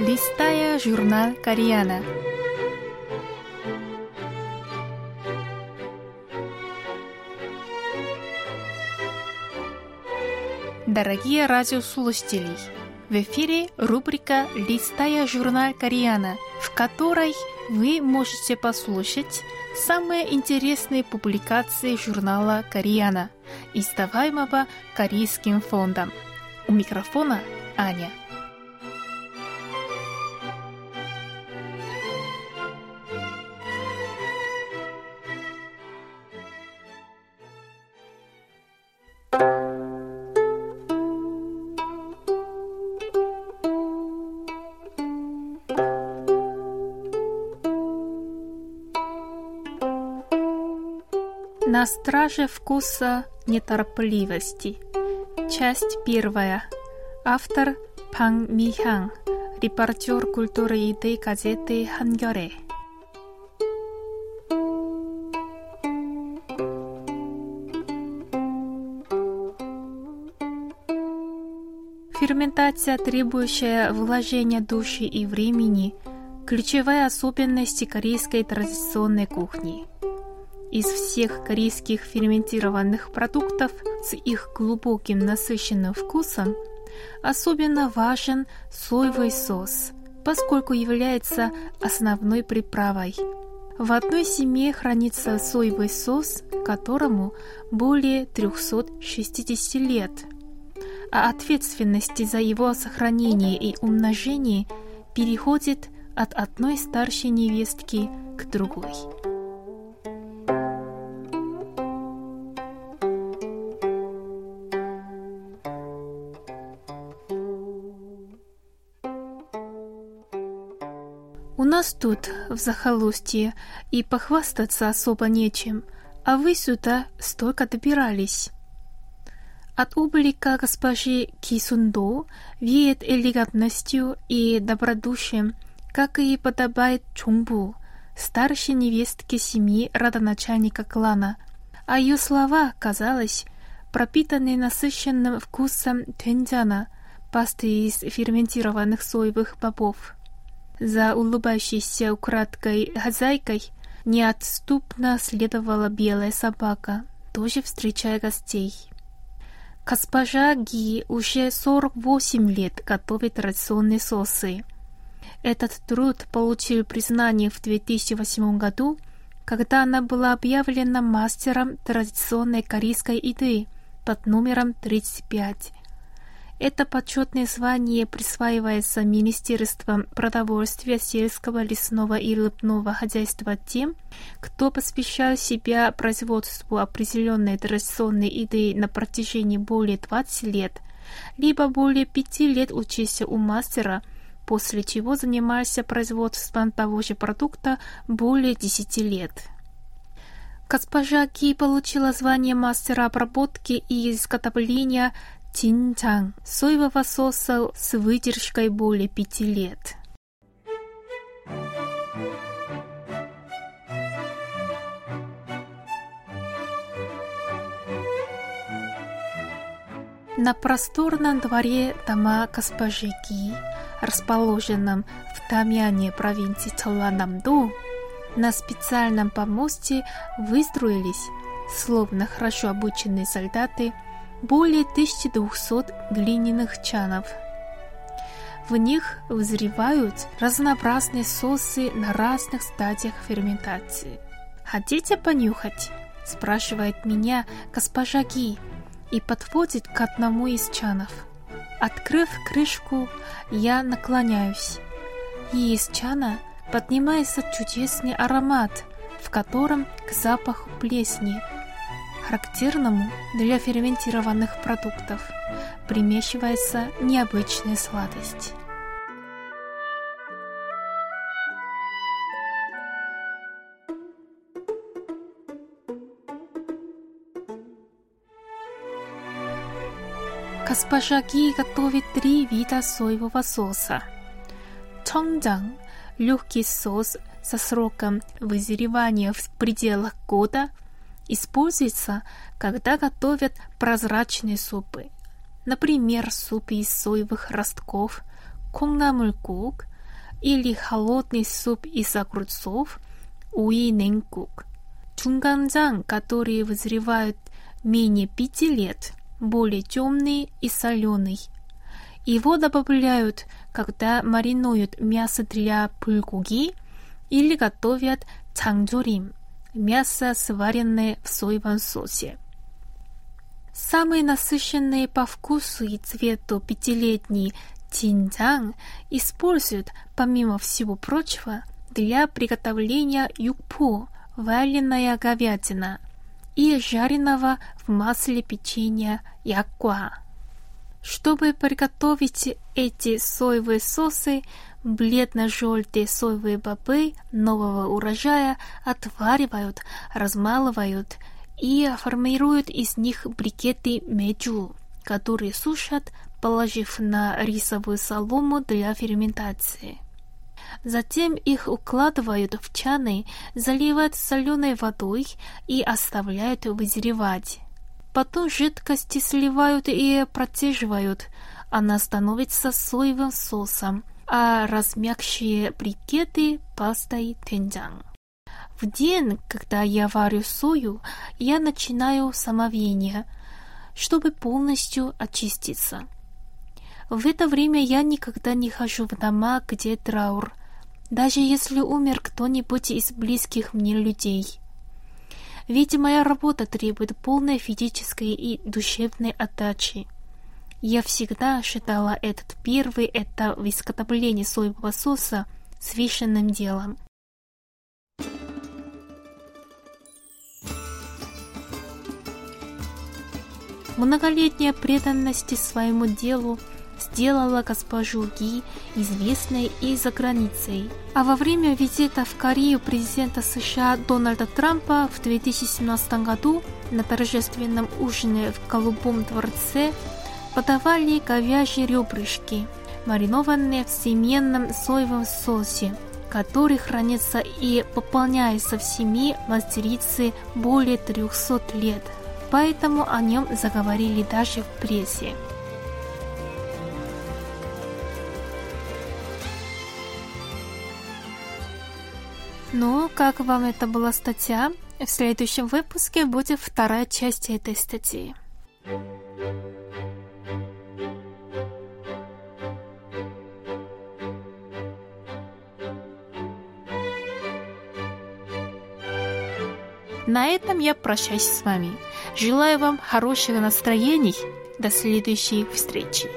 листая журнал Кориана. Дорогие радиослушатели, в эфире рубрика «Листая журнал Кориана», в которой вы можете послушать самые интересные публикации журнала Кориана, издаваемого Корейским фондом. У микрофона Аня. На страже вкуса неторопливости. Часть первая. Автор Пан Михан. Репортер культуры еды газеты «Хангёре». Ферментация, требующая вложения души и времени, ключевая особенность корейской традиционной кухни. Из всех корейских ферментированных продуктов с их глубоким насыщенным вкусом особенно важен соевый соус, поскольку является основной приправой. В одной семье хранится соевый соус, которому более 360 лет, а ответственность за его сохранение и умножение переходит от одной старшей невестки к другой. У нас тут, в захолустье, и похвастаться особо нечем, а вы сюда столько добирались. От облика госпожи Кисундо веет элегантностью и добродушием, как и подобает Чунбу, старшей невестке семьи родоначальника клана, а ее слова, казалось, пропитаны насыщенным вкусом тенджана, пасты из ферментированных соевых бобов. За улыбающейся украдкой хозяйкой неотступно следовала белая собака, тоже встречая гостей. Госпожа Ги уже 48 лет готовит традиционные соусы. Этот труд получил признание в 2008 году, когда она была объявлена мастером традиционной корейской еды под номером 35. Это почетное звание присваивается Министерством продовольствия сельского, лесного и рыбного хозяйства тем, кто посвящал себя производству определенной традиционной еды на протяжении более 20 лет, либо более 5 лет учился у мастера, после чего занимался производством того же продукта более 10 лет. Госпожа Ки получила звание мастера обработки и изготовления Тинчан соевого соуса с выдержкой более пяти лет. На просторном дворе дома госпожи Ги, расположенном в Тамяне провинции Чоланамду, на специальном помосте выстроились, словно хорошо обученные солдаты, более 1200 глиняных чанов. В них вызревают разнообразные соусы на разных стадиях ферментации. «Хотите понюхать?» – спрашивает меня госпожа Ги и подводит к одному из чанов. Открыв крышку, я наклоняюсь, и из чана поднимается чудесный аромат, в котором к запаху плесни – характерному для ферментированных продуктов, примешивается необычная сладость. Госпожа Ги готовит три вида соевого соуса. Чонджан – легкий соус со сроком вызревания в пределах года – используется, когда готовят прозрачные супы. Например, суп из соевых ростков, 콩나물국, или холодный суп из огурцов уи ненгук. Чунганджан, которые вызревают менее пяти лет, более темный и соленый. Его добавляют, когда маринуют мясо для пульгуги или готовят чангджурим, мясо, сваренное в соевом соусе. Самый насыщенный по вкусу и цвету пятилетний тинджан используют, помимо всего прочего, для приготовления юкпо, вареная говядина, и жареного в масле печенья якуа. Чтобы приготовить эти соевые соусы, бледно-желтые соевые бобы нового урожая отваривают, размалывают и формируют из них брикеты меджу, которые сушат, положив на рисовую солому для ферментации. Затем их укладывают в чаны, заливают соленой водой и оставляют вызревать. Потом жидкости сливают и процеживают. Она становится соевым соусом, а размягшие брикеты – пастой тенджан. В день, когда я варю сою, я начинаю самовение, чтобы полностью очиститься. В это время я никогда не хожу в дома, где траур, даже если умер кто-нибудь из близких мне людей. Ведь моя работа требует полной физической и душевной отдачи. Я всегда считала этот первый этап изготовления соевого соуса священным делом. Многолетняя преданность своему делу сделала госпожу Ги известной и за границей. А во время визита в Корею президента США Дональда Трампа в 2017 году на торжественном ужине в Голубом дворце подавали говяжьи ребрышки, маринованные в семенном соевом соусе, который хранится и пополняется в семье мастерицы более 300 лет. Поэтому о нем заговорили даже в прессе. Ну, как вам это была статья? В следующем выпуске будет вторая часть этой статьи. На этом я прощаюсь с вами. Желаю вам хорошего настроения. До следующей встречи.